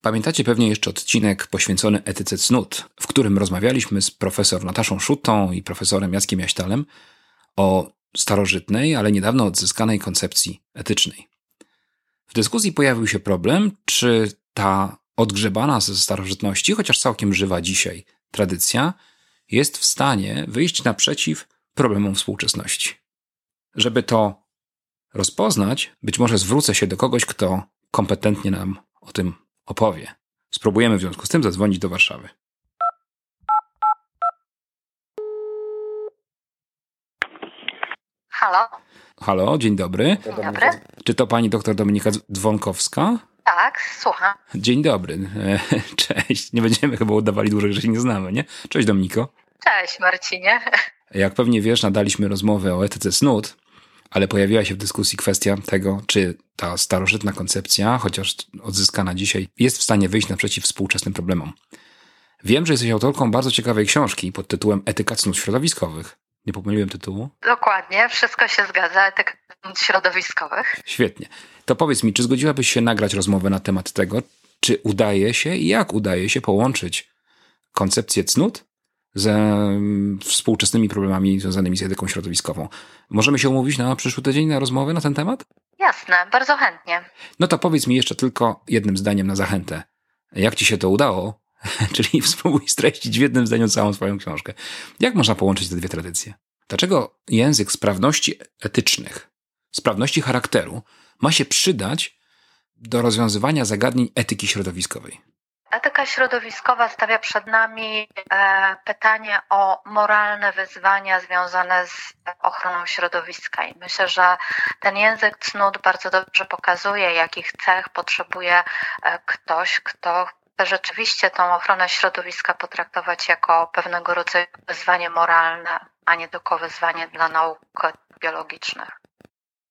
Pamiętacie pewnie jeszcze odcinek poświęcony etyce cnót, w którym rozmawialiśmy z profesor Nataszą Szutą i profesorem Jackiem Jaśtalem o starożytnej, ale niedawno odzyskanej koncepcji etycznej. W dyskusji pojawił się problem, czy ta odgrzebana ze starożytności, chociaż całkiem żywa dzisiaj tradycja, jest w stanie wyjść naprzeciw problemom współczesności. Żeby to rozpoznać, być może zwrócę się do kogoś, kto kompetentnie nam o tym opowie. Spróbujemy w związku z tym zadzwonić do Warszawy. Halo? Halo, dzień dobry. Dzień dobry. Czy to pani doktor Dominika Dzwonkowska? Tak, słucham. Dzień dobry. Cześć. Nie będziemy chyba udawali dłużej, że się nie znamy, nie? Cześć Dominiko. Cześć Marcinie. Jak pewnie wiesz, nadaliśmy rozmowę o etyce snut, ale pojawiła się w dyskusji kwestia tego, czy ta starożytna koncepcja, chociaż odzyskana dzisiaj, jest w stanie wyjść naprzeciw współczesnym problemom. Wiem, że jesteś autorką bardzo ciekawej książki pod tytułem Etyka cnót środowiskowych. Nie pomyliłem tytułu? Dokładnie, wszystko się zgadza, etyka cnót środowiskowych. Świetnie. To powiedz mi, czy zgodziłabyś się nagrać rozmowę na temat tego, czy udaje się i jak udaje się połączyć koncepcję cnót ze mm, współczesnymi problemami związanymi z etyką środowiskową. Możemy się umówić na przyszły tydzień na rozmowę na ten temat? Jasne, bardzo chętnie. No to powiedz mi jeszcze tylko jednym zdaniem na zachętę. Jak ci się to udało? Czyli spróbuj streścić w jednym zdaniu całą swoją książkę. Jak można połączyć te dwie tradycje? Dlaczego język sprawności etycznych, sprawności charakteru ma się przydać do rozwiązywania zagadnień etyki środowiskowej? Etyka środowiskowa stawia przed nami e, pytanie o moralne wyzwania związane z ochroną środowiska. I myślę, że ten język cnót bardzo dobrze pokazuje, jakich cech potrzebuje e, ktoś, kto rzeczywiście tą ochronę środowiska potraktować jako pewnego rodzaju wyzwanie moralne, a nie tylko wyzwanie dla nauk biologicznych.